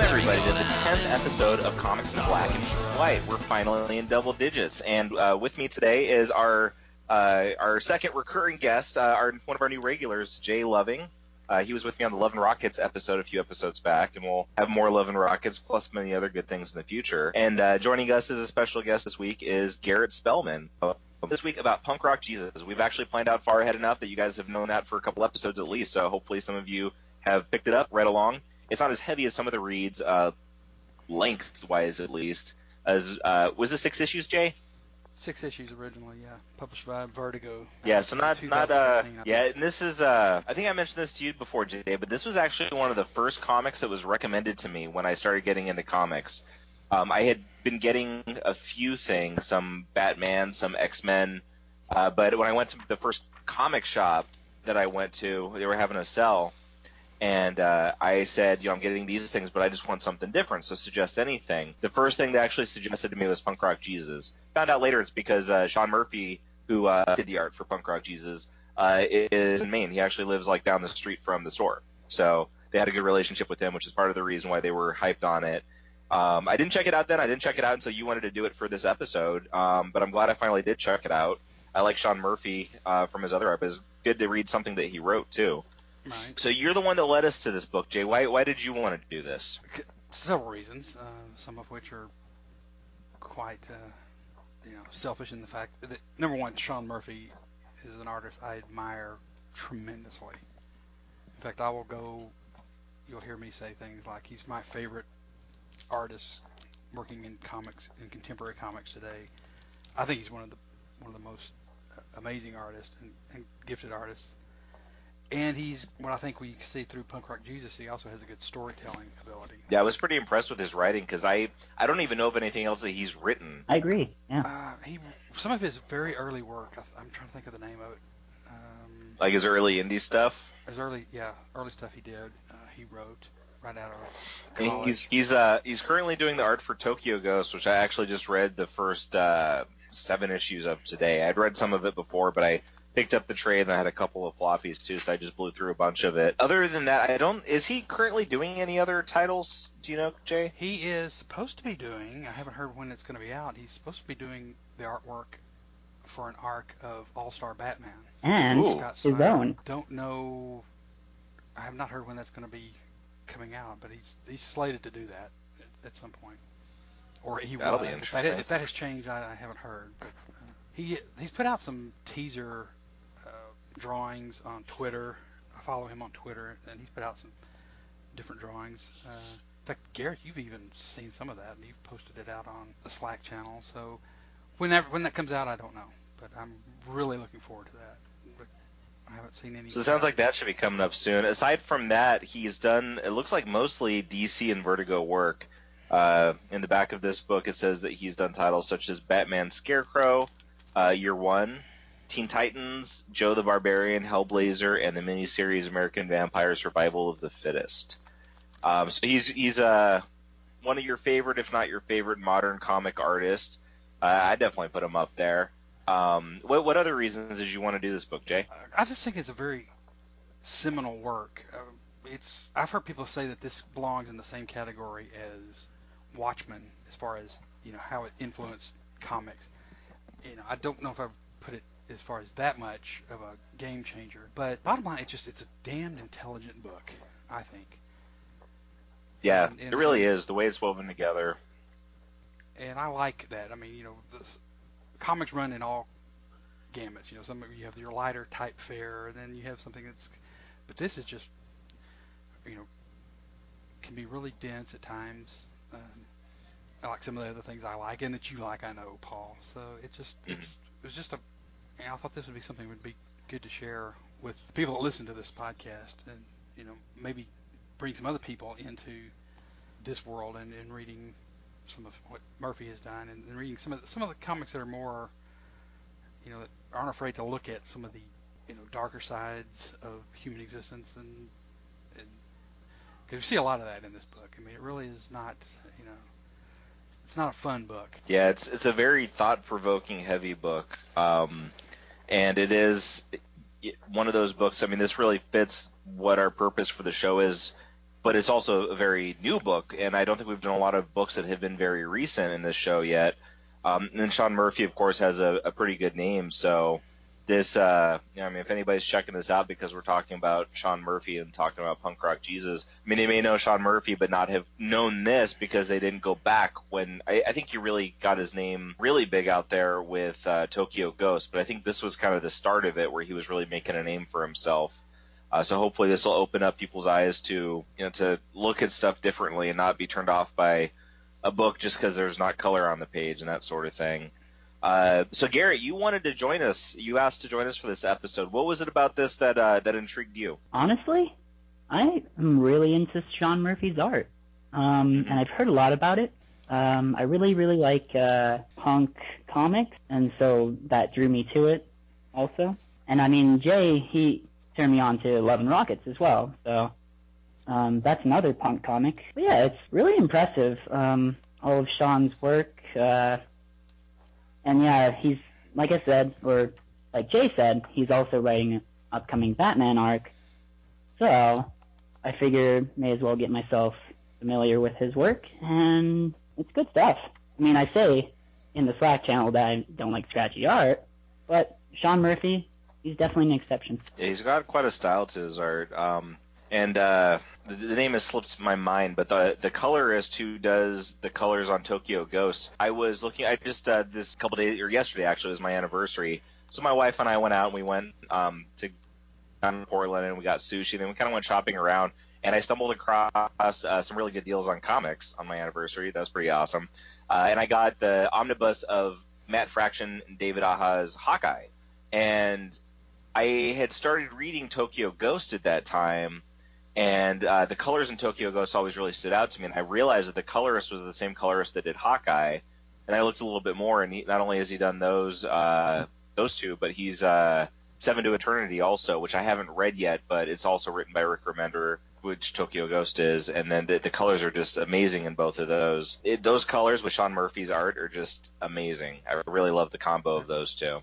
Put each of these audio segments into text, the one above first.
Welcome everybody to the 10th episode of Comics in Black and White. We're finally in double digits, and uh, with me today is our uh, our second recurring guest, uh, our one of our new regulars, Jay Loving. Uh, he was with me on the Love and Rockets episode a few episodes back, and we'll have more Love and Rockets plus many other good things in the future. And uh, joining us as a special guest this week is Garrett Spellman. This week about punk rock Jesus. We've actually planned out far ahead enough that you guys have known that for a couple episodes at least. So hopefully some of you have picked it up, read along. It's not as heavy as some of the reads, uh, lengthwise at least. As uh, was it six issues, Jay? Six issues originally, yeah. Published by Vertigo. Yeah, so not not uh yeah, and this is uh I think I mentioned this to you before, Jay, but this was actually one of the first comics that was recommended to me when I started getting into comics. Um, I had been getting a few things, some Batman, some X Men, uh, but when I went to the first comic shop that I went to, they were having a sell, and uh, I said, you know, I'm getting these things, but I just want something different. So suggest anything. The first thing they actually suggested to me was Punk Rock Jesus. Found out later it's because uh, Sean Murphy, who uh, did the art for Punk Rock Jesus, uh, is in Maine. He actually lives like down the street from the store. So they had a good relationship with him, which is part of the reason why they were hyped on it. Um, I didn't check it out then. I didn't check it out until you wanted to do it for this episode. Um, but I'm glad I finally did check it out. I like Sean Murphy uh, from his other art, it's good to read something that he wrote too. Right. So you're the one that led us to this book, Jay. Why why did you want to do this? Several reasons, uh, some of which are quite, uh, you know, selfish in the fact that number one, Sean Murphy is an artist I admire tremendously. In fact, I will go. You'll hear me say things like he's my favorite artist working in comics in contemporary comics today. I think he's one of the one of the most uh, amazing artists and, and gifted artists. And he's what I think we see through Punk Rock Jesus. He also has a good storytelling ability. Yeah, I was pretty impressed with his writing because I I don't even know of anything else that he's written. I agree. Yeah. Uh, he some of his very early work. I, I'm trying to think of the name of it. Um, Like his early indie stuff. his early, yeah, early stuff he did. Uh, he wrote right out of And college. he's he's uh he's currently doing the art for Tokyo Ghost, which I actually just read the first uh, seven issues of today. I'd read some of it before, but I picked up the trade and I had a couple of floppies too, so I just blew through a bunch of it. Other than that, I don't. Is he currently doing any other titles? Do you know, Jay? He is supposed to be doing. I haven't heard when it's going to be out. He's supposed to be doing the artwork for an arc of All Star Batman. and Ooh. Scott his own. Don't know. I have not heard when that's going to be coming out, but he's he's slated to do that at, at some point, or he That'll will. be If that, interesting. if that has changed, I, I haven't heard. But uh, he he's put out some teaser drawings on Twitter. I follow him on Twitter, and he's put out some different drawings. Uh, in fact, Garrett, you've even seen some of that, and you've posted it out on the Slack channel. So whenever when that comes out, I don't know, but I'm really looking forward to that. I haven't seen any. So it sounds like that should be coming up soon. Aside from that, he's done. It looks like mostly DC and Vertigo work. Uh, in the back of this book, it says that he's done titles such as Batman Scarecrow, uh, Year One, Teen Titans, Joe the Barbarian, Hellblazer, and the miniseries American Vampire Survival of the Fittest. Um, so he's he's uh, one of your favorite, if not your favorite, modern comic artist. Uh, I definitely put him up there. Um, what what other reasons did you want to do this book, Jay? I just think it's a very seminal work. Uh, it's I've heard people say that this belongs in the same category as Watchmen as far as you know how it influenced comics. You know, I don't know if I put it as far as that much of a game changer, but bottom line, it's just it's a damned intelligent book. I think. Yeah, And- and- it really is the way it's woven together. and I like that. I mean, you know, this, comics run in all gamuts. You know, some of you have your lighter type fare, and then you have something that's, but this is just, you know, can be really dense at times. Um, I like some of the other things I like, and that you like, I know, Paul. So it just, it's, it was just a, I thought this would be something would be good to share with people that listen to this podcast, and you know, maybe bring some other people into this world and, and reading some of what Murphy has done, and, and reading some of the, some of the comics that are more, you know, that aren't afraid to look at some of the you know darker sides of human existence, and because you see a lot of that in this book. I mean, it really is not, you know, it's not a fun book. Yeah, it's it's a very thought-provoking, heavy book, um, and it is one of those books. I mean, this really fits what our purpose for the show is, but it's also a very new book, and I don't think we've done a lot of books that have been very recent in this show yet. Um, and Sean Murphy, of course, has a, a pretty good name, so this, uh, you know, I mean, if anybody's checking this out because we're talking about Sean Murphy and talking about punk rock Jesus, I mean, they may know Sean Murphy but not have known this because they didn't go back when I, I think he really got his name really big out there with uh, Tokyo Ghost. But I think this was kind of the start of it where he was really making a name for himself. Uh, so hopefully this will open up people's eyes to you know to look at stuff differently and not be turned off by a book just because there's not color on the page and that sort of thing. Uh, so Garrett, you wanted to join us. You asked to join us for this episode. What was it about this that uh, that intrigued you? Honestly, I am really into Sean Murphy's art, um, and I've heard a lot about it. Um, I really, really like uh, punk comics, and so that drew me to it also. And I mean, Jay, he turned me on to Love and Rockets as well, so um, that's another punk comic. But yeah, it's really impressive. Um, all of Sean's work. Uh, and yeah, he's like I said, or like Jay said, he's also writing an upcoming Batman arc. So I figure may as well get myself familiar with his work, and it's good stuff. I mean, I say in the Slack channel that I don't like scratchy art, but Sean Murphy, he's definitely an exception. Yeah, he's got quite a style to his art. Um, and uh, the, the name has slipped my mind, but the the colorist who does the colors on Tokyo Ghost, I was looking. I just uh, this couple days or yesterday actually was my anniversary. So my wife and I went out and we went um, to Portland and we got sushi. Then we kind of went shopping around, and I stumbled across uh, some really good deals on comics on my anniversary. That's pretty awesome. Uh, and I got the omnibus of Matt Fraction and David Aja's Hawkeye, and I had started reading Tokyo Ghost at that time and uh, the colors in Tokyo Ghost always really stood out to me. And I realized that the colorist was the same colorist that did Hawkeye. And I looked a little bit more, and he, not only has he done those uh, those two, but he's uh, Seven to Eternity also, which I haven't read yet, but it's also written by Rick Remender, which Tokyo Ghost is. And then the, the colors are just amazing in both of those. It, those colors with Sean Murphy's art are just amazing. I really love the combo of those two.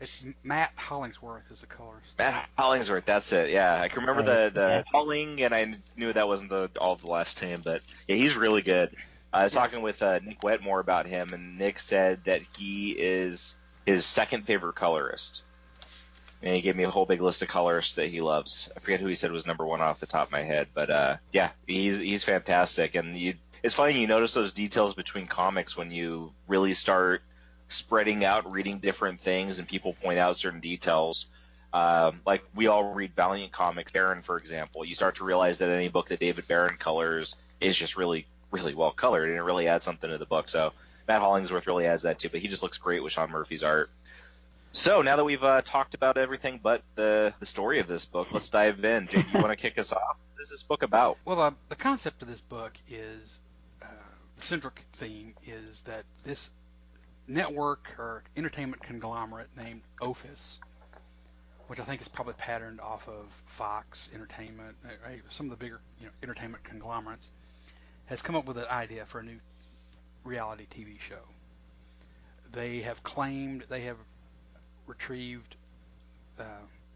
It's Matt Hollingsworth is the colorist. Matt Hollingsworth, that's it. Yeah, I can remember the the Holling, and I knew that wasn't the all the last name, but yeah, he's really good. I was talking with uh, Nick Wetmore about him, and Nick said that he is his second favorite colorist. And he gave me a whole big list of colorists that he loves. I forget who he said was number one off the top of my head, but uh, yeah, he's he's fantastic. And you, it's funny you notice those details between comics when you really start spreading out, reading different things, and people point out certain details. Um, like we all read Valiant comics, Baron, for example. You start to realize that any book that David Baron colors is just really, really well colored, and it really adds something to the book. So Matt Hollingsworth really adds that too, but he just looks great with Sean Murphy's art. So now that we've uh, talked about everything but the the story of this book, let's dive in. Jake, you want to kick us off? What is this book about? Well, uh, the concept of this book is uh, the central theme is that this network or entertainment conglomerate named Ophis, which I think is probably patterned off of Fox Entertainment, uh, some of the bigger you know, entertainment conglomerates, has come up with an idea for a new reality TV show. They have claimed they have retrieved uh,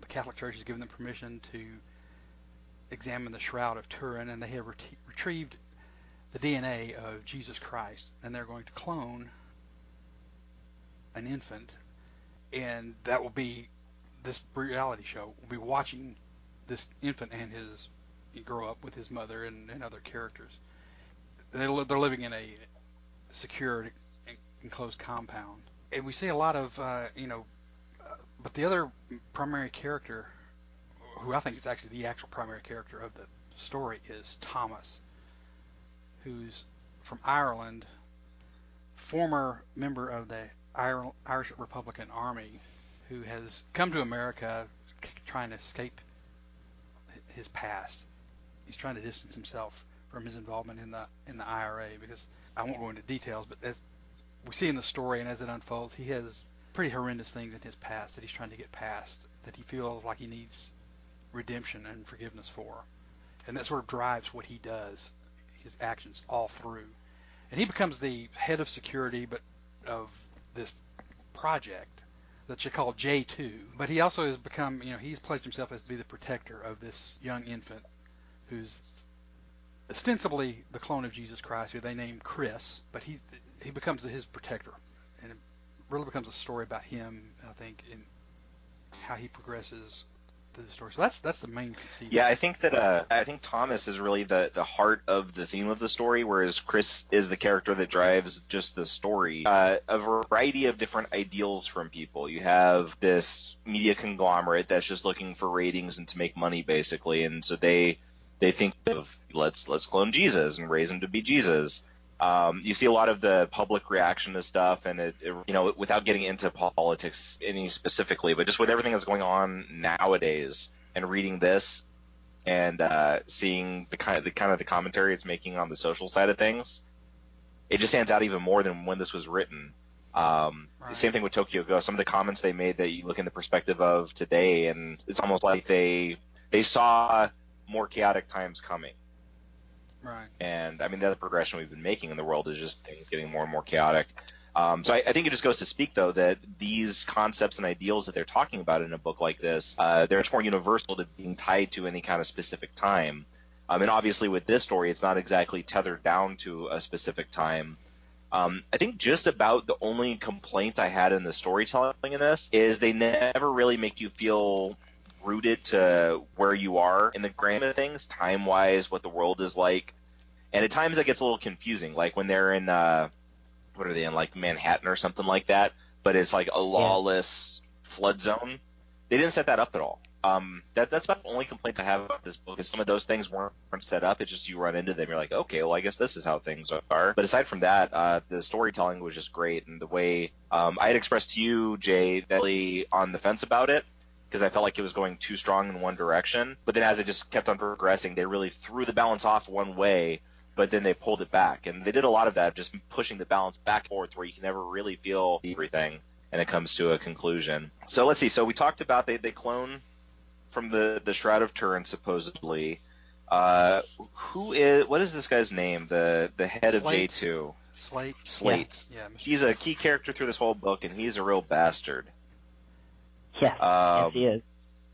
the Catholic Church has given them permission to examine the Shroud of Turin, and they have ret- retrieved the DNA of Jesus Christ, and they're going to clone an infant, and that will be this reality show. We'll be watching this infant and his grow up with his mother and, and other characters. They're, they're living in a secure, enclosed compound, and we see a lot of uh, you know. Uh, but the other primary character, who I think is actually the actual primary character of the story, is Thomas, who's from Ireland, former member of the Irish Republican Army who has come to America trying to escape his past. He's trying to distance himself from his involvement in the in the IRA because I won't go into details, but as we see in the story and as it unfolds, he has pretty horrendous things in his past that he's trying to get past, that he feels like he needs redemption and forgiveness for. And that sort of drives what he does, his actions all through. And he becomes the head of security, but of this project that you call J2. But he also has become, you know, he's pledged himself as to be the protector of this young infant who's ostensibly the clone of Jesus Christ, who they name Chris, but he's he becomes his protector, and it really becomes a story about him. I think in how he progresses the story. So that's that's the main conceit. Yeah, I think that uh, I think Thomas is really the the heart of the theme of the story, whereas Chris is the character that drives just the story. Uh, a variety of different ideals from people. You have this media conglomerate that's just looking for ratings and to make money, basically, and so they they think of let's let's clone Jesus and raise him to be Jesus. Um, you see a lot of the public reaction to stuff, and it, it, you know, without getting into politics any specifically, but just with everything that's going on nowadays, and reading this, and uh, seeing the kind of the kind of the commentary it's making on the social side of things, it just stands out even more than when this was written. Um, Right. Same thing with Tokyo Go. Some of the comments they made that you look in the perspective of today, and it's almost like they they saw more chaotic times coming. Right. And I mean, that's the progression we've been making in the world is just things getting more and more chaotic. Um, so I, I think it just goes to speak, though, that these concepts and ideals that they're talking about in a book like this, uh, they're much more universal to being tied to any kind of specific time. Um, and obviously, with this story, it's not exactly tethered down to a specific time. Um, I think just about the only complaint I had in the storytelling in this is they never really make you feel rooted to where you are in the grand of things, time wise, what the world is like. And at times that gets a little confusing, like when they're in uh, what are they in, like Manhattan or something like that, but it's like a lawless flood zone. They didn't set that up at all. Um, that, that's about the only complaint I have about this book is some of those things weren't set up. It's just you run into them, you're like, okay, well, I guess this is how things are. But aside from that, uh, the storytelling was just great, and the way um, I had expressed to you, Jay, that really on the fence about it because I felt like it was going too strong in one direction. But then as it just kept on progressing, they really threw the balance off one way, but then they pulled it back, and they did a lot of that, just pushing the balance back and forth, where you can never really feel everything, and it comes to a conclusion. So let's see. So we talked about they they clone from the the Shroud of Turin supposedly. Uh, who is what is this guy's name? The the head of J two. Slate. Slate. Yeah. Mr. He's a key character through this whole book, and he's a real bastard. Yes, Um, yes, he is.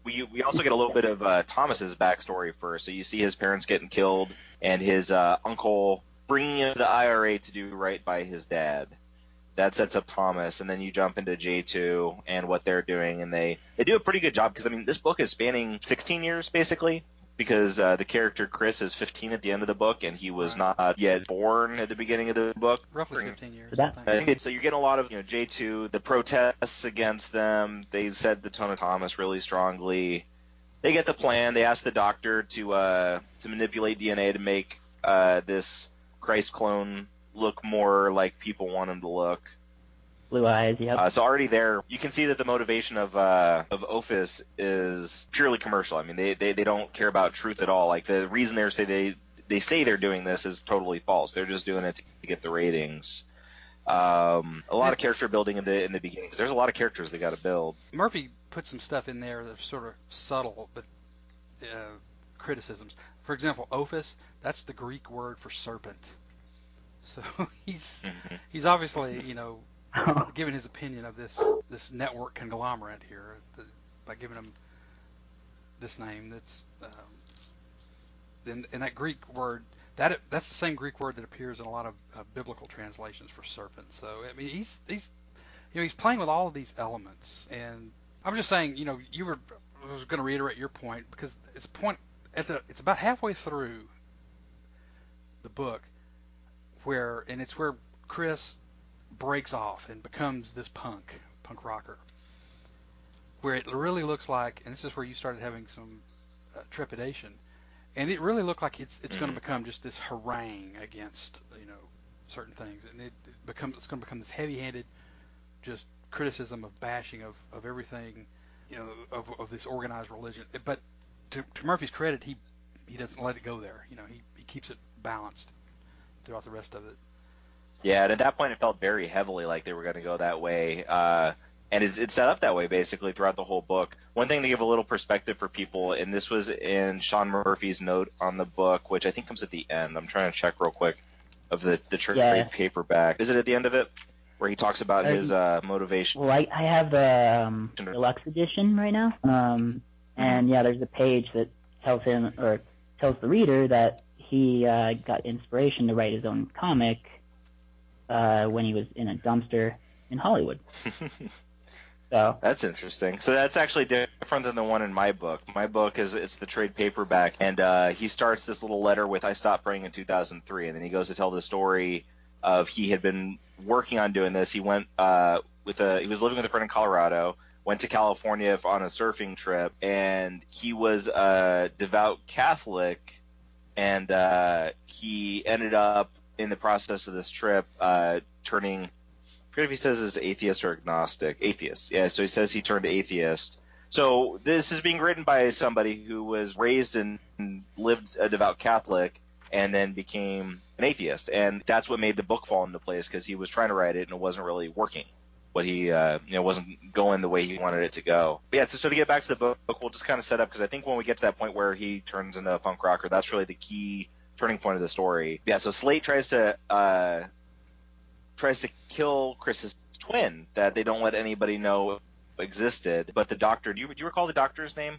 we we also get a little bit of uh, Thomas's backstory first. So you see his parents getting killed, and his uh, uncle bringing him to the IRA to do right by his dad. That sets up Thomas, and then you jump into J2 and what they're doing, and they they do a pretty good job because I mean this book is spanning 16 years basically. Because uh, the character Chris is 15 at the end of the book, and he was Right. not yet born at the beginning of the book. Roughly 15 years. That- I I think. think it's, so you're getting a lot of you know J2, the protests against them. They said the tone of Thomas really strongly. They get the plan. They ask the doctor to uh, to manipulate DNA to make uh, this Christ clone look more like people want him to look. Blue eyes. Yep. Uh, so already there, you can see that the motivation of uh, of Ophis is purely commercial. I mean, they, they, they don't care about truth at all. Like the reason they say they they say they're doing this is totally false. They're just doing it to, to get the ratings. Um, a lot of character building in the in the beginning 'cause there's a lot of characters they got to build. Murphy put some stuff in there that's sort of subtle, but uh, criticisms. For example, ophis, that's the Greek word for serpent. So he's Mhm. he's obviously, you know, giving his opinion of this this network conglomerate here the, by giving him this name. That's um, and that Greek word that that's the same Greek word that appears in a lot of uh, biblical translations for serpent. So I mean, he's he's you know he's playing with all of these elements, and I'm just saying, you know, you were I was going to reiterate your point because it's point the it's about halfway through the book where and it's where Chris breaks off and becomes this punk punk rocker. Where it really looks like and this is where you started having some uh, trepidation and it really looked like it's it's going to become just this harangue against you know certain things. And it, it becomes it's going to become this heavy-handed just criticism of bashing of, of everything you know of, of this organized religion. But to, to Murphy's credit he he doesn't let it go there. You know he, he keeps it balanced throughout the rest of it Yeah, and at that point, it felt very heavily like they were going to go that way. Uh, and it's, it's set up that way basically throughout the whole book. One thing to give a little perspective for people, and this was in Sean Murphy's note on the book, which I think comes at the end. I'm trying to check real quick of the the trade Yeah. paperback. Is it at the end of it where he talks about Uh, his uh, motivation? Well, I, I have the um, deluxe edition right now, um, and yeah, there's a page that tells him or tells the reader that he uh, got inspiration to write his own comic uh, when he was in a dumpster in Hollywood. So That's interesting. So that's actually different than the one in my book. My book is it's the trade paperback, and uh, he starts this little letter with "I stopped praying in 2003," and then he goes to tell the story of he had been working on doing this. He went uh, with a he was living with a friend in Colorado, went to California on a surfing trip, and he was a devout Catholic, and uh, he ended up in the process of this trip uh, turning I forget if he says it's atheist or agnostic. Atheist. Yeah, so he says he turned atheist. So this is being written by somebody who was raised and and lived a devout Catholic and then became an atheist. And that's what made the book fall into place because he was trying to write it and it wasn't really working. What he, uh, you know, wasn't going the way he wanted it to go. But yeah, so, so to get back to the book, we'll just kind of set up because I think when we get to that point where he turns into a punk rocker, that's really the key turning point of the story. Yeah, so Slate tries to uh, tries to kill Chris's twin that they don't let anybody know existed. But the doctor, do you do you recall the doctor's name?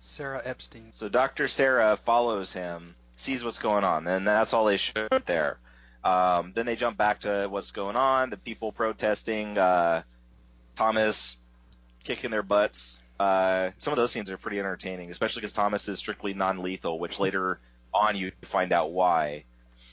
Sarah Epstein. So Dr. Sarah follows him, sees what's going on, and that's all they show there. Um, then they jump back to what's going on, the people protesting, uh, Thomas kicking their butts. Uh, some of those scenes are pretty entertaining, especially because Thomas is strictly non-lethal, which later on you to find out why.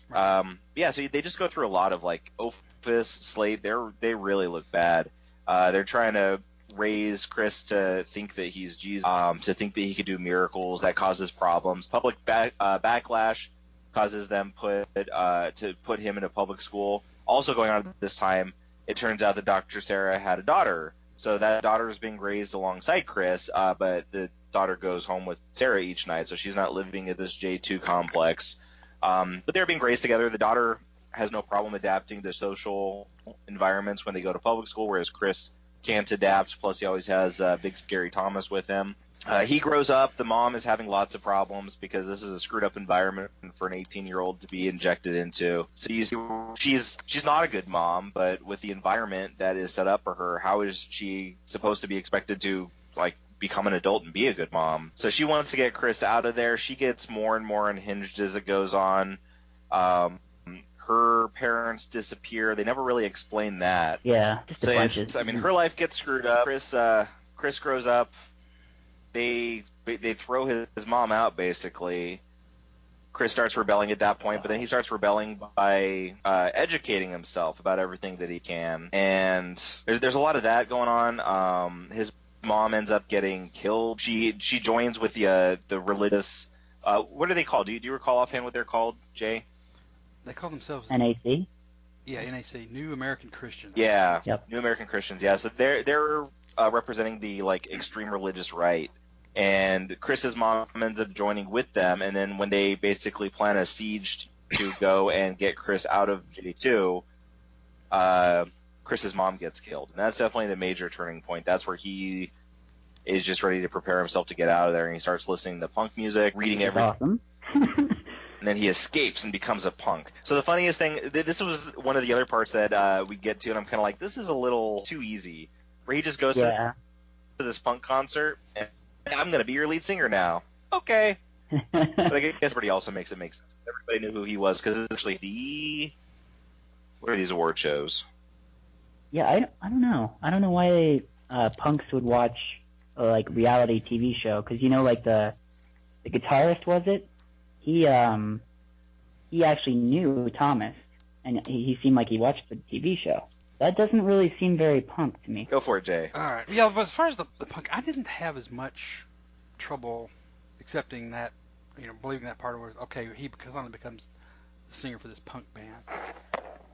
Right. Um, yeah, so they just go through a lot of like Ophis, Slate. They're they really look bad. Uh, they're trying to raise Chris to think that he's Jesus, um, to think that he could do miracles. That causes problems. Public back, uh, backlash causes them put uh, to put him in a public school. Also going on at this time, it turns out that Dr. Sarah had a daughter, so that daughter is being raised alongside Chris, uh, but the daughter goes home with Sarah each night, so she's not living at this J2 complex. Um, but they're being raised together. The daughter has no problem adapting to social environments when they go to public school, whereas Chris can't adapt. Plus, he always has uh, big scary Thomas with him. Uh, he grows up. The mom is having lots of problems because this is a screwed up environment for an 18 year old to be injected into. So you see, she's she's not a good mom, but with the environment that is set up for her, how is she supposed to be expected to like become an adult and be a good mom? So she wants to get Chris out of there. She gets more and more unhinged as it goes on. Um, her parents disappear. They never really explain that. yeah, So I mean, her life gets screwed up. Chris, uh, Chris grows up. They they throw his, his mom out basically. Chris starts rebelling at that point, but then he starts rebelling by uh, educating himself about everything that he can, and there's there's a lot of that going on. Um, his mom ends up getting killed. She she joins with the uh, the religious. Uh, what are they called? Do you, do you recall offhand what they're called, Jay? They call themselves NAC. yeah NAC New American Christians. Yeah. Yep. New American Christians. Yeah. So they're they're uh, representing the like extreme religious right, and Chris's mom ends up joining with them. And then when they basically plan a siege to go and get Chris out of J2, uh, Chris's mom gets killed, and that's definitely the major turning point. That's where he is just ready to prepare himself to get out of there, and he starts listening to punk music, reading everything awesome. and then he escapes and becomes a punk. So the funniest thing, th- this was one of the other parts that uh, we get to, and I'm kind of like, this is a little too easy. Where he just goes to, yeah. to this punk concert, and I'm gonna be your lead singer now. Okay, but I guess everybody also makes it make sense. Everybody knew who he was because it's actually the what are these award shows? Yeah, I, I don't know. I don't know why uh, punks would watch a like reality TV show because you know like the the guitarist was it? He um he actually knew Thomas and he, he seemed like he watched the TV show. That doesn't really seem very punk to me. Go for it, Jay. All right. Yeah, but as far as the, the punk, I didn't have as much trouble accepting that, you know, believing that part of it was okay. He suddenly becomes the singer for this punk band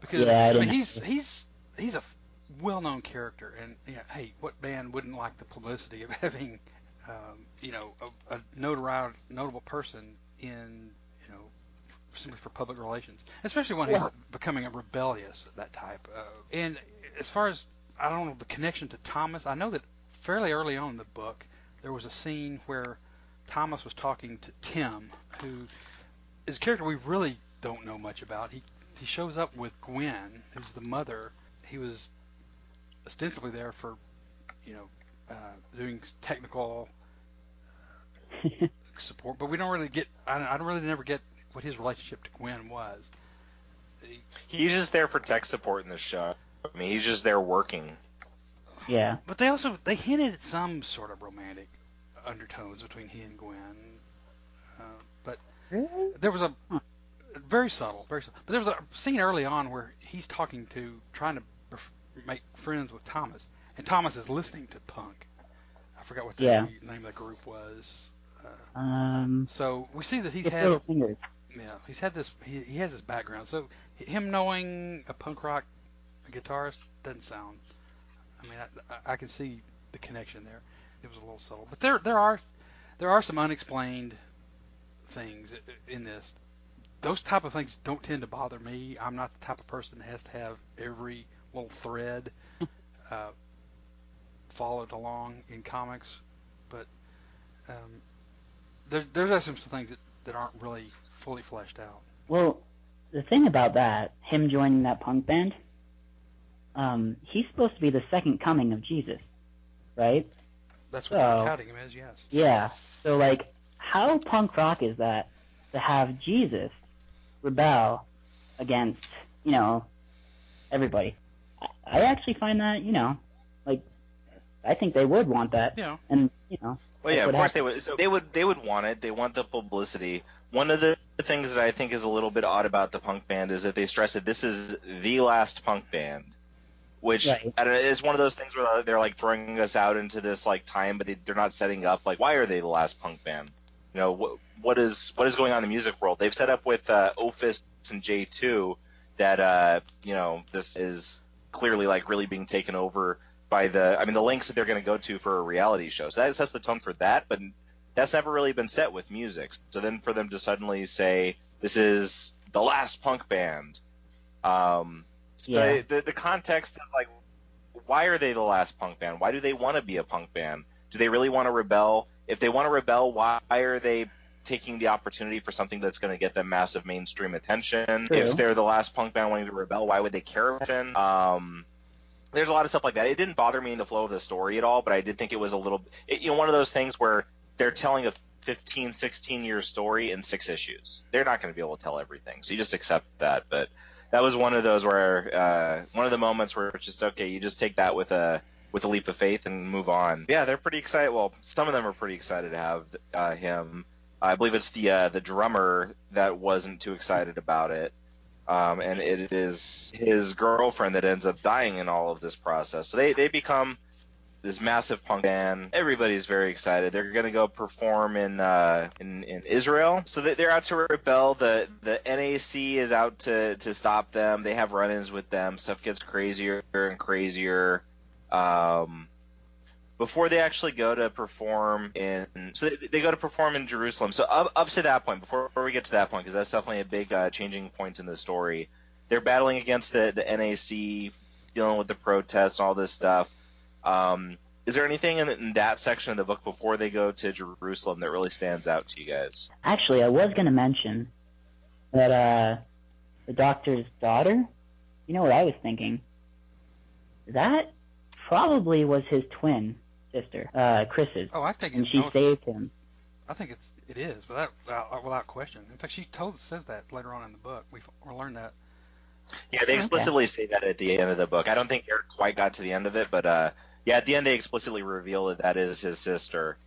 because Yeah, I I mean, didn't- he's he's he's a f- well-known character, and you know, hey, what band wouldn't like the publicity of having, um, you know, a, a notoriety, notable person in, you know, simply for public relations, especially when he's Well- becoming a rebellious that type. Uh, and as far as I don't know the connection to Thomas, I know that fairly early on in the book there was a scene where Thomas was talking to Tim, who is a character we really don't know much about. He he shows up with Gwen, who's the mother. He was ostensibly there for, you know, uh, doing technical support, but we don't really get. I don't, I don't really never get what his relationship to Gwen was. He- He's just there for tech support in this show. I mean, he's just there working. yeah. But they also they hinted at some sort of romantic undertones between he and Gwen. Uh, but Really? there was a Huh. very subtle, very subtle. But there was a scene early on where he's talking to, trying to bef- make friends with Thomas, and Thomas is listening to punk. I forgot what the Yeah. name of the group was. Uh, Um. so we see that he's had fingers. yeah, he's had this. He, he has this background. So him knowing a punk rock guitarist doesn't sound. I mean, I, I- I can see the connection there. It was a little subtle, but there there are there are some unexplained things in this. Those type of things don't tend to bother me. I'm not the type of person that has to have every little thread uh, followed along in comics, but um, there, there's some things that, that aren't really fully fleshed out. Well, the thing about that, him joining that punk band, um, he's supposed to be the second coming of Jesus, right? That's what So- they're touting him as, yes. Yeah. So like, how punk rock is that to have Jesus rebel against, you know, everybody? I, I actually find that, you know, like, I think they would want that, You know, and you know, Well, yeah, of what course they would. So they would. They would want it. They want the publicity. One of the things that I think is a little bit odd about the punk band is that they stress that this is the last punk band, which Right. I don't it's one of those things where they're like throwing us out into this like time, but they, they're not setting up like why are they the last punk band? You know what what is what is going on in the music world? They've set up with uh, Ophis and J two that uh, you know this is clearly like really being taken over by the I mean the links that they're going to go to for a reality show. So that sets the tone for that, but that's never really been set with music. So then for them to suddenly say this is the last punk band, um, Yeah. the the context of like why are they the last punk band? Why do they want to be a punk band? Do they really want to rebel? If they want to rebel, why are they taking the opportunity for something that's going to get them massive mainstream attention? True. If they're the last punk band wanting to rebel, why would they care? Um, there's a lot of stuff like that. It didn't bother me in the flow of the story at all, but I did think it was a little, it, you know, one of those things where they're telling a 15, 16 year story in six issues. They're not going to be able to tell everything, so you just accept that. But that was one of those where, uh, one of the moments where it's just okay. You just take that with a with a leap of faith and move on. Yeah, they're pretty excited. Well, some of them are pretty excited to have uh, him. I believe it's the uh, the drummer that wasn't too excited about it. Um, and it is his girlfriend that ends up dying in all of this process. So they, they become this massive punk band. Everybody's very excited. They're going to go perform in, uh, in in Israel. So they- they're out to rebel. The the NAC is out to to stop them. They have run-ins with them. Stuff gets crazier and crazier. Um, before they actually go to perform in so they, they go to perform in Jerusalem. So up, up to that point, before, we get to that point, because that's definitely a big uh, changing point in the story. They're battling against the the NAC, dealing with the protests, all this stuff. Um, is there anything in, in that section of the book before they go to Jerusalem that really stands out to you guys? Actually, I was going to mention that uh, the doctor's daughter. You know what I was thinking? That probably was his twin sister, uh, Chris's, Oh, I think and she no, saved him. I think it's it is without without, without question. In fact, she told says that later on in the book. We we learned that. Yeah, they Okay. explicitly say that at the end of the book. I don't think Eric quite got to the end of it, but uh, yeah, at the end they explicitly reveal that that is his sister.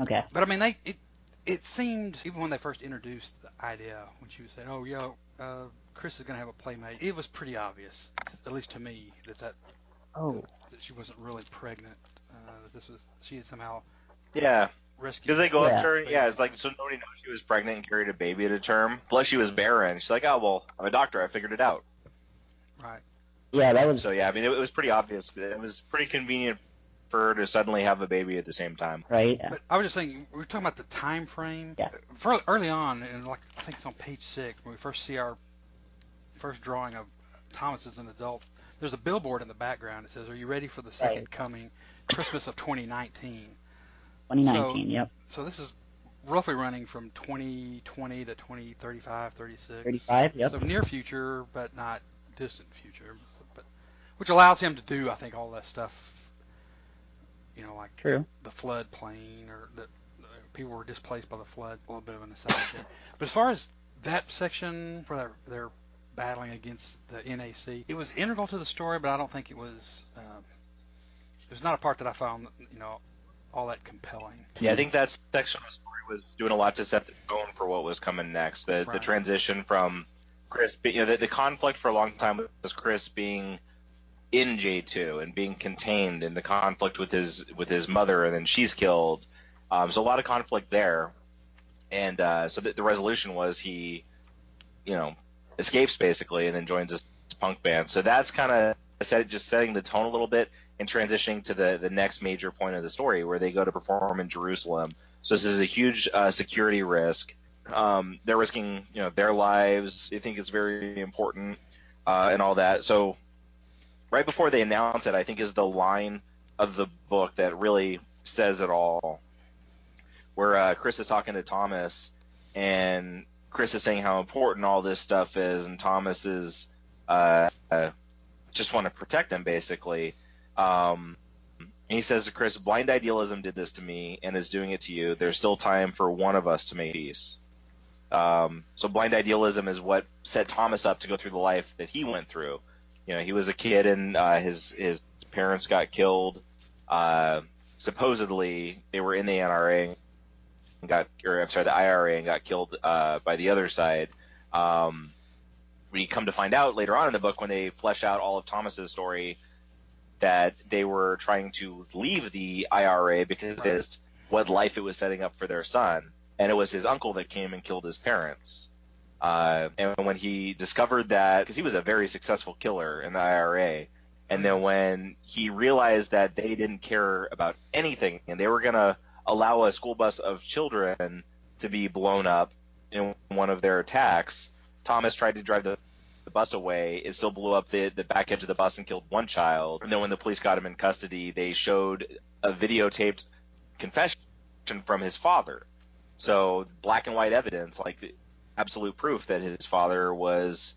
Okay. But I mean, they it it seemed even when they first introduced the idea when she was saying, "Oh, yo, uh, Chris is going to have a playmate," it was pretty obvious, at least to me, that that, Oh. that she wasn't really pregnant. Uh, that this was she had somehow Yeah, rescued. because they go up Yeah. to her. Yeah, it's like so nobody knows she was pregnant and carried a baby at a term. Plus she was barren. She's like, oh well, I'm a doctor. I figured it out. right. Yeah, that was So yeah, I mean it, it was pretty obvious. It was pretty convenient for her to suddenly have a baby at the same time. right? But I was just saying, we were talking about the time frame. Yeah. For, early on, and like I think it's on page six when we first see our first drawing of Thomas as an adult. There's a billboard in the background. It says, "Are you ready for the second Right. coming, Christmas of 2019?" 2019. yep. So this is roughly running from 2020 to 2035, 36. 35. Yep. So near future, but not distant future. But which allows him to do, I think, all that stuff. You know, like True. the flood plain or the, the people were displaced by the flood. A little bit of an aside there. But as far as that section where they're, they're battling against the NAC, it was integral to the story, but I don't think it was. Um, was not a part that I found, you know, all that compelling. Yeah, I think that section of the story was doing a lot to set the tone for what was coming next. The the transition from Chris, be- you know, the, the conflict for a long time was Chris being in J2 and being contained, in the conflict with his with his mother, and then she's killed. Um, so a lot of conflict there, and uh, so the, the resolution was he, you know, escapes basically, and then joins this punk band. So that's kind of set, just setting the tone a little bit and transitioning to the the next major point of the story where they go to perform in Jerusalem. So this is a huge uh, security risk. Um, they're risking you know their lives. They think it's very important uh, and all that. So right before they announce it, I think is the line of the book that really says it all. Where uh, Chris is talking to Thomas, and Chris is saying how important all this stuff is, and Thomas is uh, uh, just want to protect him basically. Um, he says to Chris, "Blind idealism did this to me, and is doing it to you. There's still time for one of us to make peace." Um, so blind idealism is what set Thomas up to go through the life that he went through. You know, he was a kid, and uh, his his parents got killed. Uh, supposedly, they were in the NRA and got, or I'm sorry, the IRA and got killed uh, by the other side. Um, we come to find out later on in the book when they flesh out all of Thomas's story that they were trying to leave the IRA because it's what life it was setting up for their son, and it was his uncle that came and killed his parents. Uh, and when he discovered that, because he was a very successful killer in the IRA, and then when he realized that they didn't care about anything and they were gonna allow a school bus of children to be blown up in one of their attacks, Thomas tried to drive the, the bus away. It still blew up the, the back edge of the bus and killed one child. And then when the police got him in custody, they showed a videotaped confession from his father. So black and white evidence, like absolute proof that his father was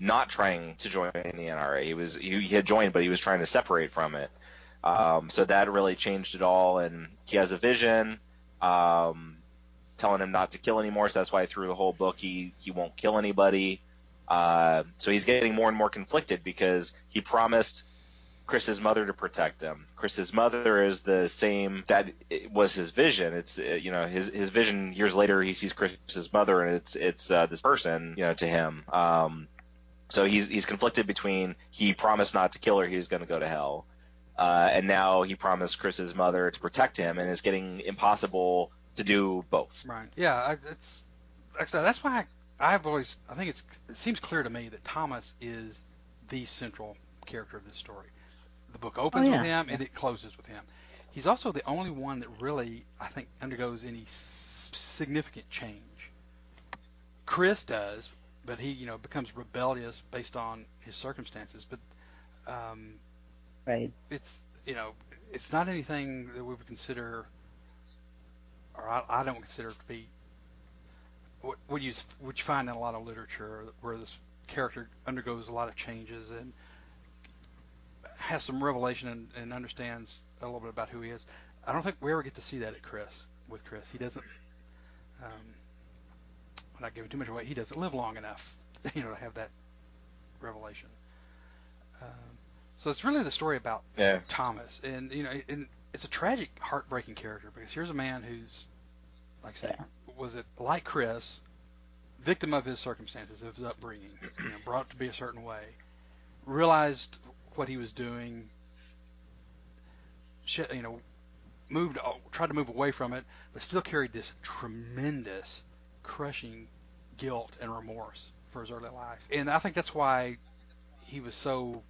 not trying to join the NRA. He was he, had joined, but he was trying to separate from it. Um, so that really changed it all, and he has a vision, um, telling him not to kill anymore. So that's why through the whole book he he won't kill anybody. Uh, so he's getting more and more conflicted because he promised Chris's mother to protect him. Chris's mother is the same that was his vision. It's uh, you know his his vision years later he sees Chris's mother and it's it's uh, this person you know to him. Um, so he's he's conflicted between he promised not to kill her, he was going to go to hell, uh, and now he promised Chris's mother to protect him, and it's getting impossible to do both. Right. Yeah. It's said, that's why I, I've always I think it's it seems clear to me that Thomas is the central character of this story. The book opens Oh, yeah. with him and it closes with him. He's also the only one that really I think undergoes any s- significant change. Chris does, but he you know becomes rebellious based on his circumstances. But um, Right. it's you know it's not anything that we would consider or I, I don't consider to be what, what you what you find in a lot of literature where this character undergoes a lot of changes and has some revelation and, and understands a little bit about who he is. I don't think we ever get to see that at Chris with Chris. He doesn't. Um, without giving too much away, he doesn't live long enough, you know, to have that revelation. Um, so it's really the story about Yeah. Thomas, and you know, and it's a tragic, heartbreaking character because here's a man who's, like I say, was it like Chris, victim of his circumstances, of his upbringing, you know, brought up to be a certain way, realized what he was doing, you know, moved, oh, tried to move away from it, but still carried this tremendous, crushing guilt and remorse for his early life, and I think that's why he was so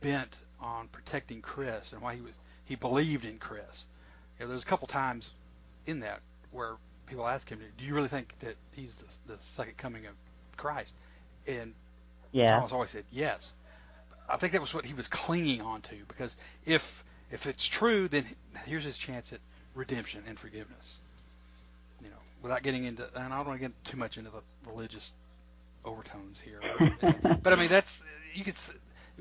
bent on protecting Chris and why he was he believed in Chris. You know, there's a couple times in that where people ask him, "Do you really think that he's the, the second coming of Christ?" And Yeah. Thomas always said yes. I think that was what he was clinging on to because if if it's true, then here's his chance at redemption and forgiveness. You know, without getting into, and I don't want to get too much into the religious overtones here. But, but I mean, that's you could,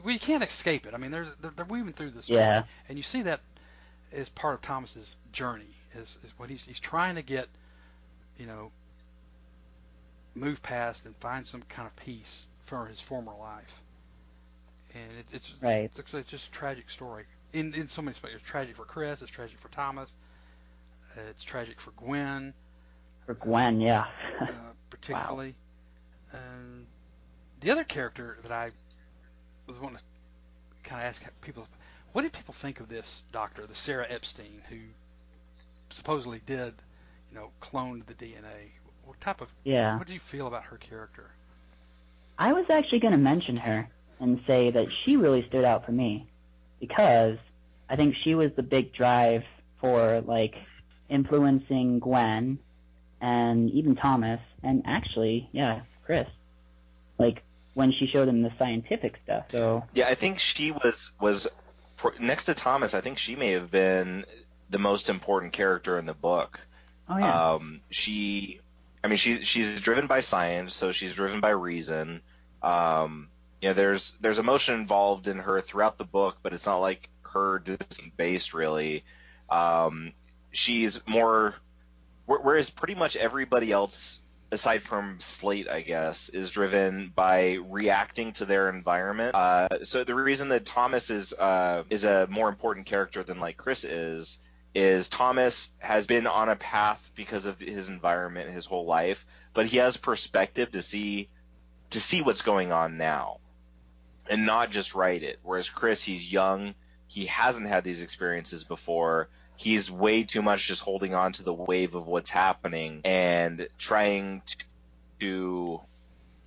we can't escape it. I mean, there's they're, they're weaving through this, Yeah. and you see that as part of Thomas's journey is, is what he's he's trying to get, you know, move past and find some kind of peace for his former life. And it, it's Right. it's, it's just a tragic story in in so many ways. It's tragic for Chris. It's tragic for Thomas. uh, It's tragic for Gwen, For Gwen, yeah. uh, particularly. And the other character that I was wanting to kind of ask people, what did people think of this doctor, the Sarah Epstein, who supposedly did, you know, cloned the DNA? What type of yeah. what do you feel about her character? I was actually going to mention her and say that she really stood out for me because I think she was the big drive for like influencing Gwen and even Thomas and actually, yeah, Chris. Like when she showed him the scientific stuff. So Yeah, I think she was was for, next to Thomas. I think she may have been the most important character in the book. Oh yeah, Um, she, I mean, she's she's driven by science, so she's driven by reason. Um, you know, there's there's emotion involved in her throughout the book, but it's not like her based really. Um, she's more, whereas pretty much everybody else, aside from Slate, I guess, is driven by reacting to their environment. Uh, so the reason that Thomas is uh, is a more important character than like Chris is is Thomas has been on a path because of his environment his whole life, but he has perspective to see to see what's going on now and not just write it. Whereas Chris, he's young, he hasn't had these experiences before. He's way too much just holding on to the wave of what's happening and trying to,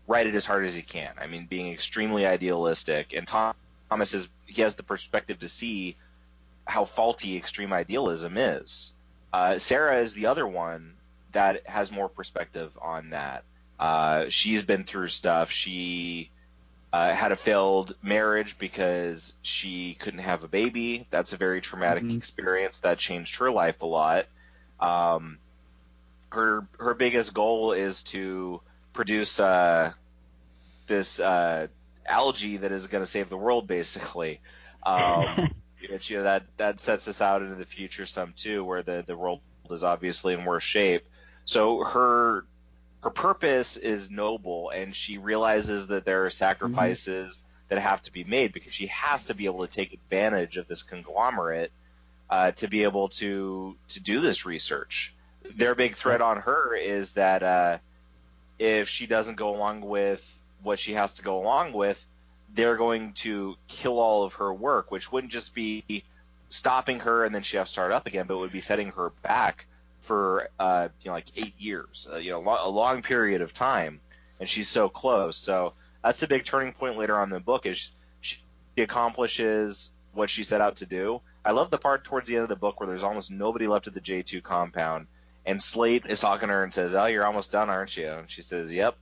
write it as hard as he can. I mean, being extremely idealistic. And Thomas is he has the perspective to see how faulty extreme idealism is. Uh, Sarah is the other one that has more perspective on that. Uh, she's been through stuff. She uh, had a failed marriage because she couldn't have a baby. That's a very traumatic Mhm. experience that changed her life a lot. Um, her her biggest goal is to produce uh, this uh, algae that is going to save the world, basically. Um, which, you know, that that sets us out into the future some too, where the the world is obviously in worse shape. So her her purpose is noble, and she realizes that there are sacrifices that have to be made because she has to be able to take advantage of this conglomerate uh, to be able to to do this research. Their big threat on her is that uh, if she doesn't go along with what she has to go along with, they're going to kill all of her work, which wouldn't just be stopping her and then she have to start up again, but would be setting her back for uh, you know like eight years, uh, you know, lo- a long period of time, and she's so close. So that's the big turning point later on in the book is she accomplishes what she set out to do. I love the part towards the end of the book where there's almost nobody left at the J2 compound, and Slate is talking to her and says, "Oh, you're almost done, aren't you?" And she says, "Yep."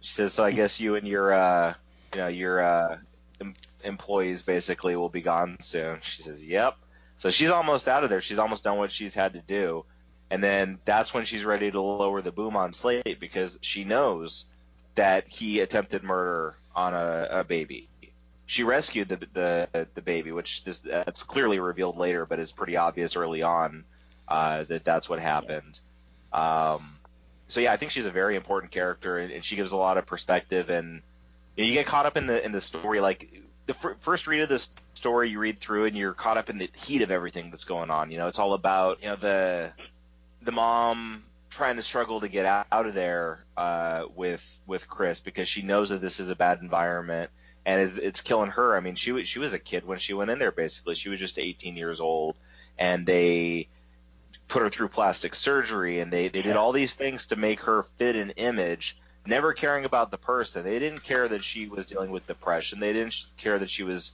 She says, "So I guess you and your uh, you know your uh, em- employees basically will be gone soon." She says, "Yep." So she's almost out of there. She's almost done what she's had to do. And then that's when she's ready to lower the boom on Slate because she knows that he attempted murder on a, a baby. She rescued the, the the baby, which this, that's clearly revealed later, but it's pretty obvious early on uh, that that's what happened. Um, so yeah, I think she's a very important character, and, and she gives a lot of perspective. And you, know, you get caught up in the in the story. Like the fir- first read of this story, you read through, and you're caught up in the heat of everything that's going on. You know, it's all about you know the the mom trying to struggle to get out, out of there uh, with with Chris because she knows that this is a bad environment and it's, it's killing her. I mean, she was she was a kid when she went in there. Basically, she was just 18 years old, and they put her through plastic surgery, and they they did all these things to make her fit an image. Never caring about the person. They didn't care that she was dealing with depression. They didn't care that she was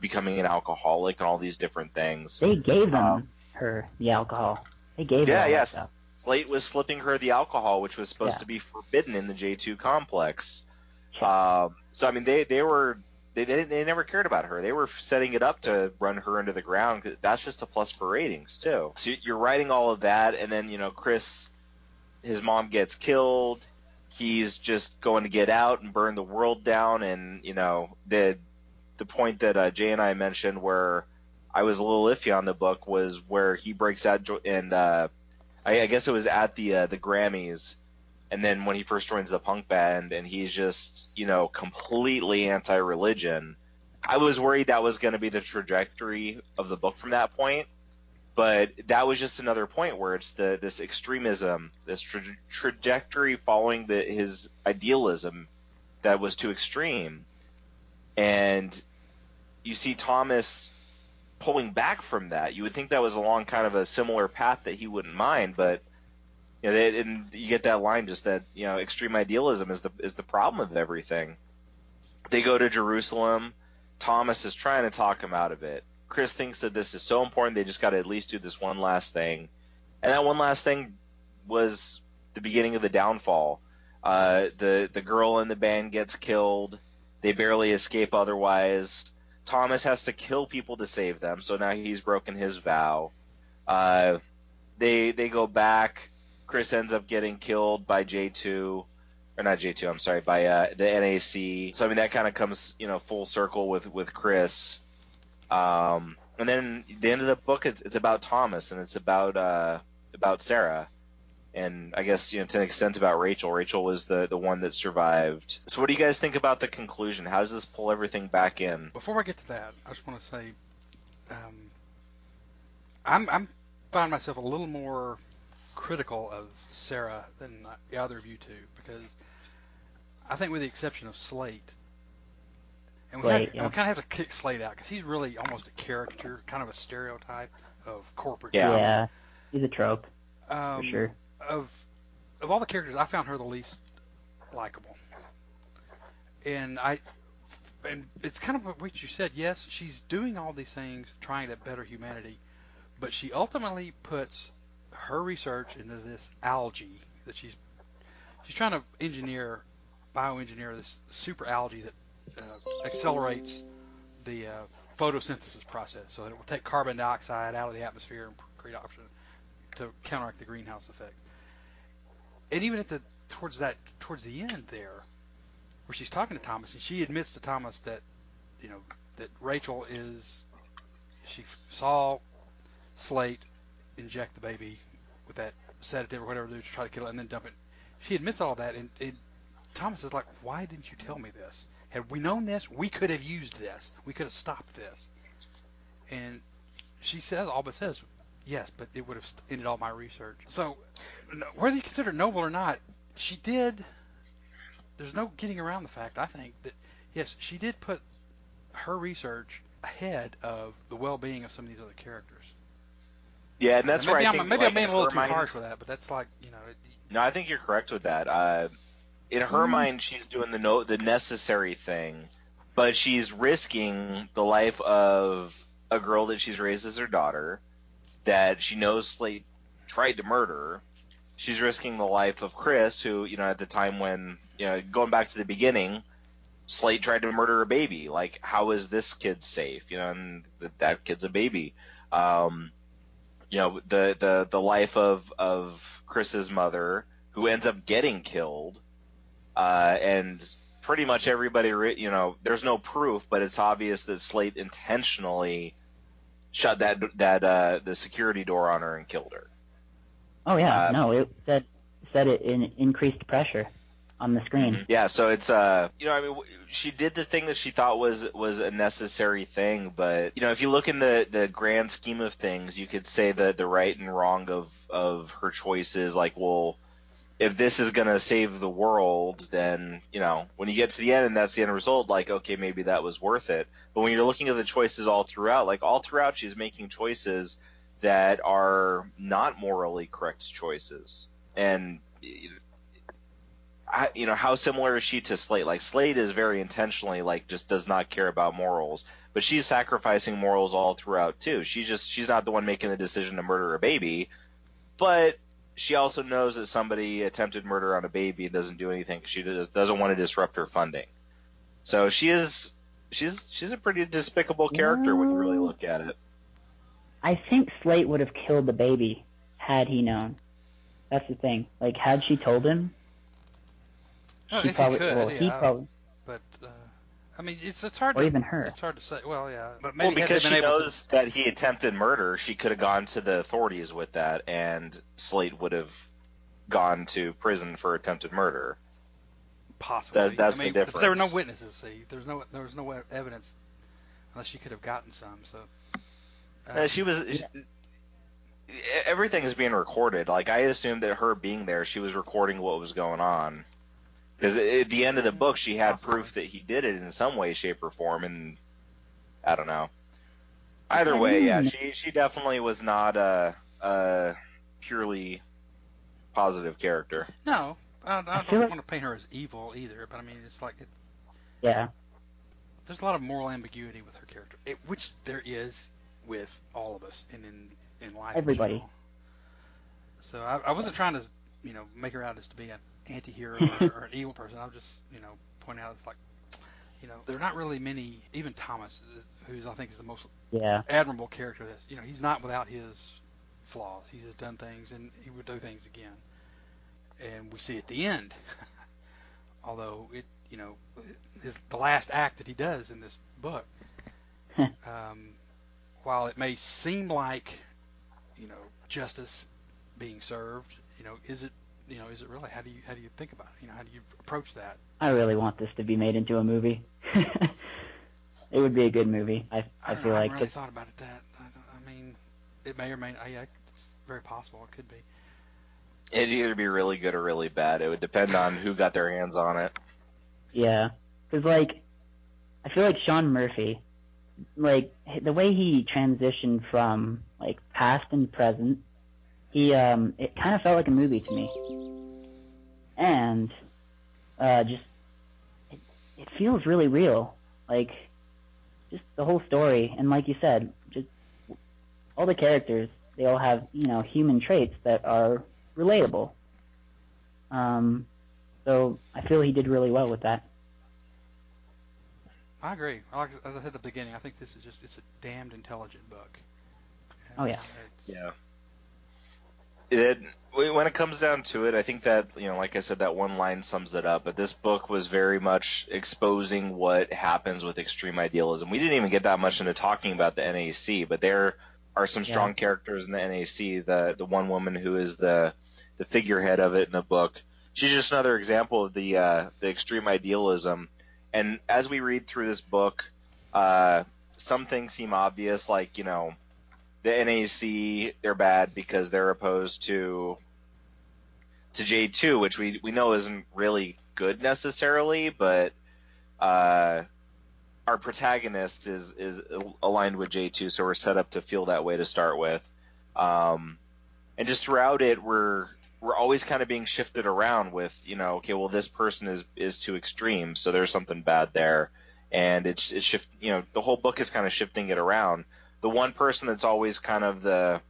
becoming an alcoholic and all these different things. They gave them Um, her the alcohol. They gave her Yeah, that yes. stuff. Slate was slipping her the alcohol, which was supposed Yeah. to be forbidden in the J2 complex. Um, so I mean, they they were they, they they never cared about her. They were setting it up to run her into the ground. That's just a plus for ratings too. So you're writing all of that, and then you know Chris, his mom gets killed. He's just going to get out and burn the world down, and you know the the point that uh, Jay and I mentioned where I was a little iffy on the book was where he breaks out and uh, I, I guess it was at the uh, the Grammys, and then when he first joins the punk band, and he's just you know completely anti-religion. I was worried that was going to be the trajectory of the book from that point, but that was just another point where it's the this extremism, this tra- trajectory following the his idealism that was too extreme, and you see Thomas pulling back from that. You would think that was along kind of a similar path that he wouldn't mind, but you know, they, and you get that line just that you know extreme idealism is the is the problem of everything. They go to Jerusalem. Thomas is trying to talk him out of it. Chris thinks that this is so important they just got to at least do this one last thing, and that one last thing was the beginning of the downfall. Uh, the the girl in the band gets killed. They barely escape otherwise. Thomas has to kill people to save them, so now he's broken his vow. Uh, they they go back. Chris ends up getting killed by J2, or not J2. I'm sorry, by uh, the NAC. So I mean that kind of comes you know full circle with with Chris. Um, and then the end of the book it's, it's about Thomas and it's about uh, about Sarah, and I guess you know to an extent about Rachel. Rachel was the the one that survived. So what do you guys think about the conclusion? How does this pull everything back in? Before I get to that, I just want to say, um, I'm I'm find myself a little more critical of Sarah than the other of you two because I think, with the exception of Slate, and we, Slate, have, yeah. and we kind of have to kick Slate out because he's really almost a caricature, kind of a stereotype of corporate. Yeah. Yeah, he's a trope um, for sure. of of all the characters, I found her the least likable. And I and it's kind of what you said. Yes, she's doing all these things trying to better humanity, but she ultimately puts her research into this algae that she's she's trying to engineer bioengineer this super algae that uh, accelerates the uh, photosynthesis process so that it will take carbon dioxide out of the atmosphere and create oxygen to counteract the greenhouse effect. And even at the towards that towards the end there, where she's talking to Thomas, and she admits to Thomas that you know that Rachel is she saw Slate inject the baby with that sedative or whatever to try to kill it, and then dump it. She admits all that, and, and Thomas is like, "Why didn't you tell me this? Had we known this, we could have used this. We could have stopped this." And she says, all but says, "Yes, but it would have ended all my research." So, whether you consider it noble or not, she did. There's no getting around the fact. I think that yes, she did put her research ahead of the well-being of some of these other characters. Yeah, and that's maybe where I I'm, think maybe like, I'm being a little too mind- harsh with that, but that's like you know. It, No, I think you're correct with that. Uh, in her mind, she's doing the no, the necessary thing, but she's risking the life of a girl that she's raised as her daughter, that she knows Slate tried to murder. She's risking the life of Chris, who you know at the time when you know going back to the beginning, Slate tried to murder a baby. Like, how is this kid safe? You know, and that, that kid's a baby. Um, you know, the the the life of of Chris's mother, who ends up getting killed, uh, and pretty much everybody, re- you know, there's no proof, but it's obvious that Slate intentionally shut that that uh, the security door on her and killed her. Oh yeah, uh, no, it said said it in increased pressure on the screen. Yeah, so it's uh, you know, I mean, she did the thing that she thought was was a necessary thing, but you know, if you look in the the grand scheme of things, you could say that the right and wrong of of her choices, like, well, if this is gonna save the world, then you know, when you get to the end and that's the end result, like, okay, maybe that was worth it. But when you're looking at the choices all throughout, like all throughout, she's making choices that are not morally correct choices, and you know, how similar is she to Slate? Like Slate is very intentionally like just does not care about morals, but she's sacrificing morals all throughout too. She's just she's not the one making the decision to murder a baby, but she also knows that somebody attempted murder on a baby and doesn't do anything. 'cause She does- doesn't want to disrupt her funding. So she is she's she's a pretty despicable character when you really look at it. I think Slate would have killed the baby had he known. That's the thing. Like, had she told him, Oh, he if probably, he could, well, yeah. he probably, But uh, I mean, it's it's hard or to even her. it's hard to say. Well, yeah, but maybe had because she been able to- knows that he attempted murder, she could have gone to the authorities with that, and Slate would have gone to prison for attempted murder. Possibly. That- that's I mean, the but There were no witnesses. See, there's no there was no e- evidence unless she could have gotten some. So uh, Uh, she was. she- everything is being recorded. Like I assumed that her being there, she was recording what was going on. Because at the end of the book, she had proof that he did it in some way, shape, or form, and I don't know. Either way, yeah, hmm. she she definitely was not a, a purely positive character. no, I, I I don't feel like- want to paint her as evil either. But I mean, it's like it, Yeah. there's a lot of moral ambiguity with her character, it, which there is with all of us and in in life. Everybody. general. So I, I wasn't trying to, you know, make her out as to be an anti-hero or, or an evil person. I was just, you know, pointing out it's like, you know, there are not really many. Even Thomas, uh, who's I think is the most Yeah. admirable character. That's, you know, he's not without his flaws. He has done things and he would do things again. And we see at the end, although it, you know, his the last act that he does in this book, um, while it may seem like, you know, justice being served, you know, is it, you know, is it really? How do you how do you think about it? You know, how do you approach that? I really want this to be made into a movie. it would be a good movie. I I don't feel know, I like haven't really 'cause- thought about it. That I, I mean, it may or may not. Yeah, it's very possible. It could be. It'd either be really good or really bad. It would depend on who got their hands on it. Yeah, because like, I feel like Sean Murphy, like the way he transitioned from like past and present, he um, it kind of felt like a movie to me, and uh, just it, it feels really real, like just the whole story, and like you said, just all the characters, they all have you know human traits that are relatable. Um, so I feel he did really well with that. I agree. Like, as I said at the beginning, I think this is just it's a damned intelligent book. And, Oh, yeah. Yeah. It when it comes down to it, I think that you know, like I said, that one line sums it up. But this book was very much exposing what happens with extreme idealism. We didn't even get that much into talking about the NAC, but there are some strong Yeah. characters in the NAC. The the one woman who is the the figurehead of it in the book. She's just another example of the uh, the extreme idealism. And as we read through this book, uh, some things seem obvious, like you know the NAC they're bad because they're opposed to to J2, which we we know isn't really good necessarily, but uh, our protagonist is is aligned with J2, so we're set up to feel that way to start with. Um, and just throughout it, we're we're always kind of being shifted around with you know okay, well this person is is too extreme, so there's something bad there, and it's it's shift you know the whole book is kind of shifting it around the one person that's always kind of the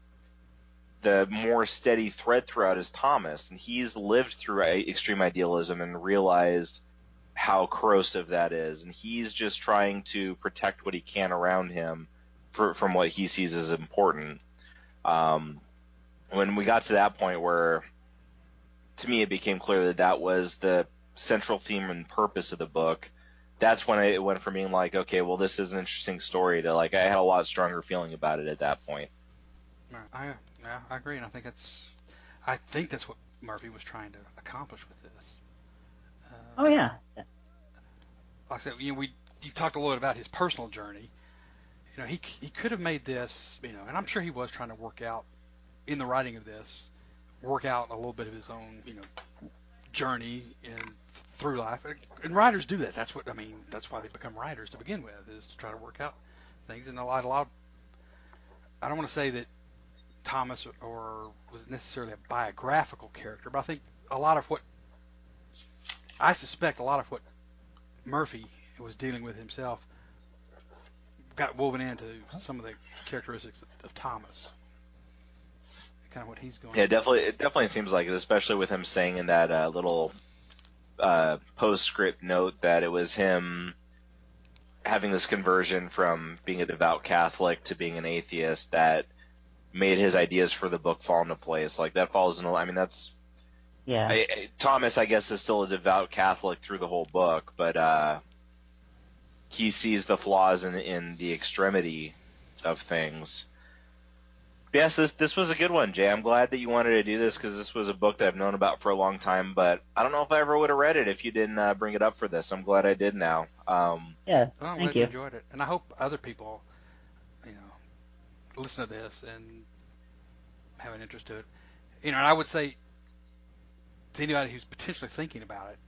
the more steady thread throughout is Thomas, and he's lived through extreme idealism and realized how corrosive that is, and he's just trying to protect what he can around him for, from what he sees as important. Um, when we got to that point where, to me, it became clear that that was the central theme and purpose of the book that's when it went from being like, okay, well, this is an interesting story to like, I had a lot stronger feeling about it at that point. I yeah, I agree, and I think that's I think that's what Murphy was trying to accomplish with this. Uh, Oh yeah, like I said, you know, we you talked a little bit about his personal journey. You know, he he could have made this, you know, and I'm sure he was trying to work out in the writing of this, work out a little bit of his own, you know, journey in through life. And writers do that. That's what I mean. That's why they become writers to begin with, is to try to work out things. And a lot, a lot. Of, I don't want to say that Thomas or was necessarily a biographical character, but I think a lot of what I suspect a lot of what Murphy was dealing with himself got woven into some of the characteristics of, of Thomas. Kind of what he's going. Yeah, definitely. It definitely seems like it, especially with him saying in that uh, little uh, postscript note that it was him having this conversion from being a devout Catholic to being an atheist that made his ideas for the book fall into place. Like that falls in. I mean, that's Yeah. I, I, Thomas. I guess is still a devout Catholic through the whole book, but uh, he sees the flaws in in the extremity of things. Yes, this this was a good one, Jay. I'm glad that you wanted to do this because this was a book that I've known about for a long time, but I don't know if I ever would have read it if you didn't uh, bring it up for this. I'm glad I did now. Um, yeah. Well, I'm Thank glad you you. enjoyed it, and I hope other people, you know, listen to this and have an interest to it. You know, and I would say to anybody who's potentially thinking about it,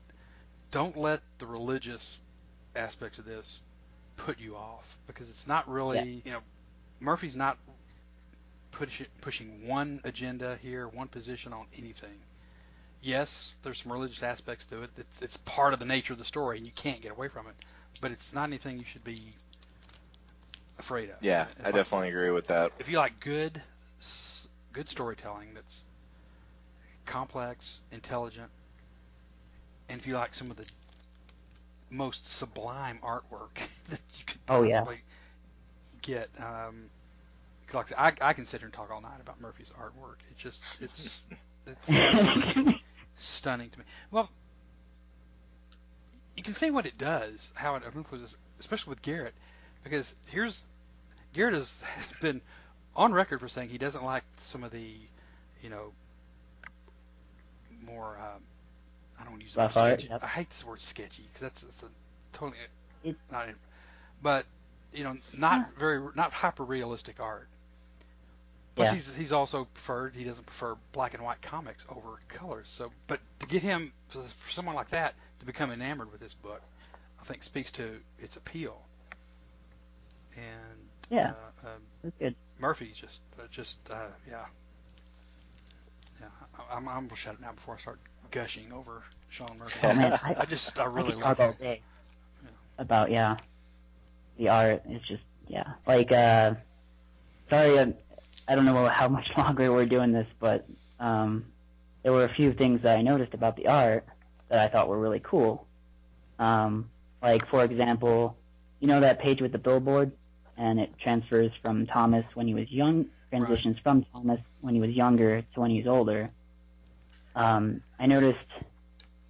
don't let the religious aspects of this put you off because it's not really, you know, Murphy's not pushing pushing one agenda here, one position on anything. Yes, there's some religious aspects to it. It's it's part of the nature of the story, and you can't get away from it. But it's not anything you should be afraid of. yeah, It's I like- definitely agree with that. if you like good good storytelling that's complex, intelligent, and if you like some of the most sublime artwork that you could Oh, yeah. possibly get, um, 'cause like I, said, I, I can sit here and talk all night about Murphy's artwork. It's just it's it's stunning to me. Well, you can see what it does, how it influences, especially with Garrett, because here's Garrett has been on record for saying he doesn't like some of the, you know, more. Um, I don't want to use the word sketchy. yep. I hate this word sketchy because that's, that's a totally It- not. But you know, not very not hyper realistic art. Plus, Yeah. he's he's also preferred. He doesn't prefer black and white comics over colors. So, but to get him for, someone like that to become enamored with this book, I think speaks to its appeal. And Yeah. uh, um, That's good. Murphy's just uh, just uh, yeah yeah. I, I'm I'm gonna shut it now before I start gushing over Sean Murphy. Oh, man, I- I just I I really could love all day Yeah. about yeah, the art. It's just yeah, like uh, sorry, I, I don't know how much longer we're doing this, but um, there were a few things that I noticed about the art that I thought were really cool. Um, like for example, you know that page with the billboard, and it transfers from Thomas when he was young, transitions from Thomas when he was younger to when he's older. Um, I noticed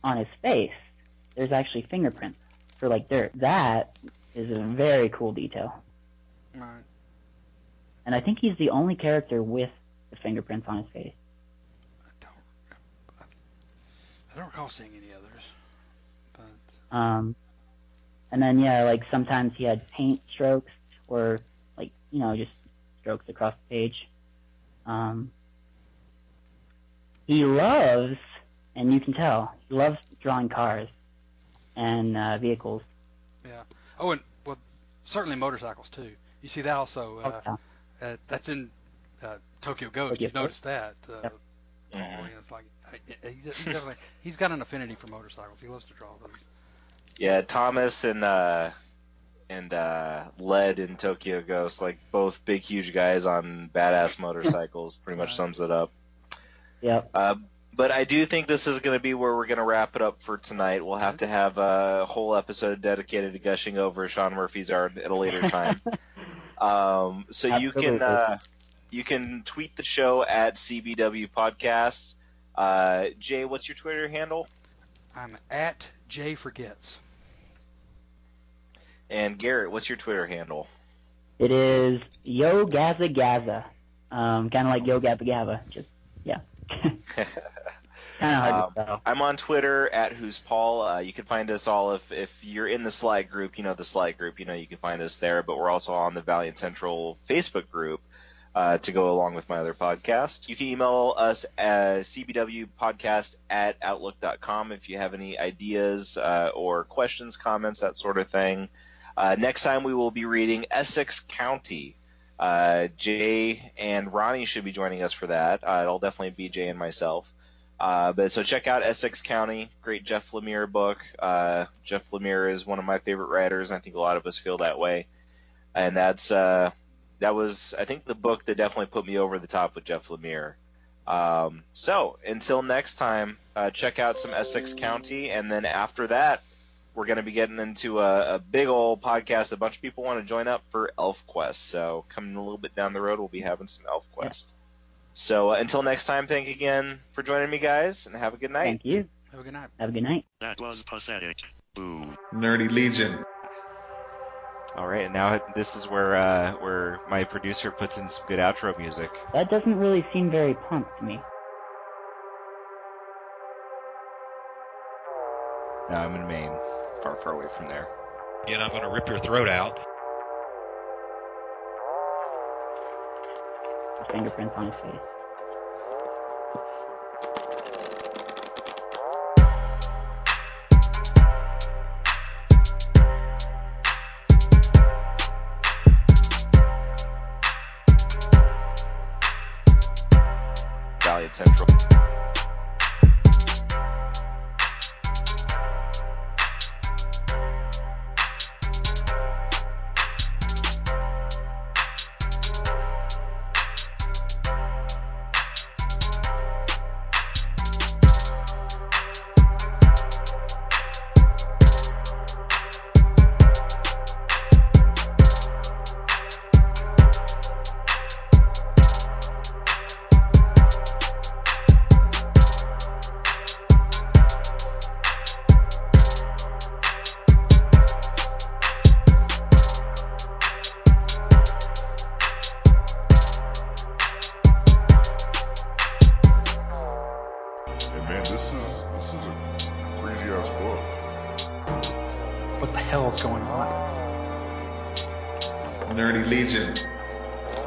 on his face there's actually fingerprints for like dirt. That is a very cool detail. Right. And I think he's the only character with the fingerprints on his face. I don't I don't recall seeing any others, but Um, and then yeah, like sometimes he had paint strokes or like you know just strokes across the page. Um, he loves, and you can tell, he loves drawing cars and uh, vehicles. yeah. Oh, and well, certainly motorcycles too. You see that also. Uh, Oh, uh, that's in uh, Tokyo Ghost. Tokyo You've noticed that. Uh, Yep. yeah, it's like I- I- he's, he's definitely he's got an affinity for motorcycles. He loves to draw those. Yeah, Thomas and uh, and uh, Led in Tokyo Ghost, like both big, huge guys on badass motorcycles, pretty much Right. sums it up. Yep. Uh, but I do think this is going to be where we're going to wrap it up for tonight. We'll have to have a whole episode dedicated to gushing over Sean Murphy's art at a later time. um, so you can uh, you can tweet the show at CBW Podcast. Uh, Jay, what's your Twitter handle? I'm at Jay Forgets. And Garrett, what's your Twitter handle? It is Yo Gaza Gaza. Um, kind of like Yo Gabba Gabba. Just yeah. kind of hard Um. I'm on Twitter at Who's Paul. Uh, you can find us all if if you're in the Slide group. You know the Slide group. You know you can find us there. But we're also on the Valiant Central Facebook group uh, to go along with my other podcast. You can email us at cbwpodcast at outlook.com if you have any ideas uh, or questions, comments, that sort of thing. Uh, next time we will be reading Essex County. Uh, Jay and Ronnie should be joining us for that. Uh, it'll definitely be Jay and myself. Uh, but so check out Essex County, great Jeff Lemire book. Uh, Jeff Lemire is one of my favorite writers, and I think a lot of us feel that way. And that's uh, that was I think the book that definitely put me over the top with Jeff Lemire. Um, so until next time, uh, check out some Essex County, and then after that, we're going to be getting into a, a big old podcast. A bunch of people want to join up for ElfQuest, so coming a little bit down the road, we'll be having some ElfQuest. So uh, until next time, thank you again for joining me, guys, and have a good night. Thank you. Have a good night. Have a good night. That was pathetic. Boo. Nerdy Legion. All right, and now this is where uh, where my producer puts in some good outro music. That doesn't really seem very punk to me. No, I'm in Maine, far, far away from there. Again, I'm going to rip your throat out. Fingerprints on his face.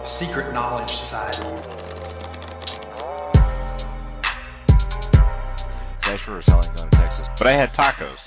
Secret Knowledge Society. It's actually we're selling going to Texas, but I had tacos.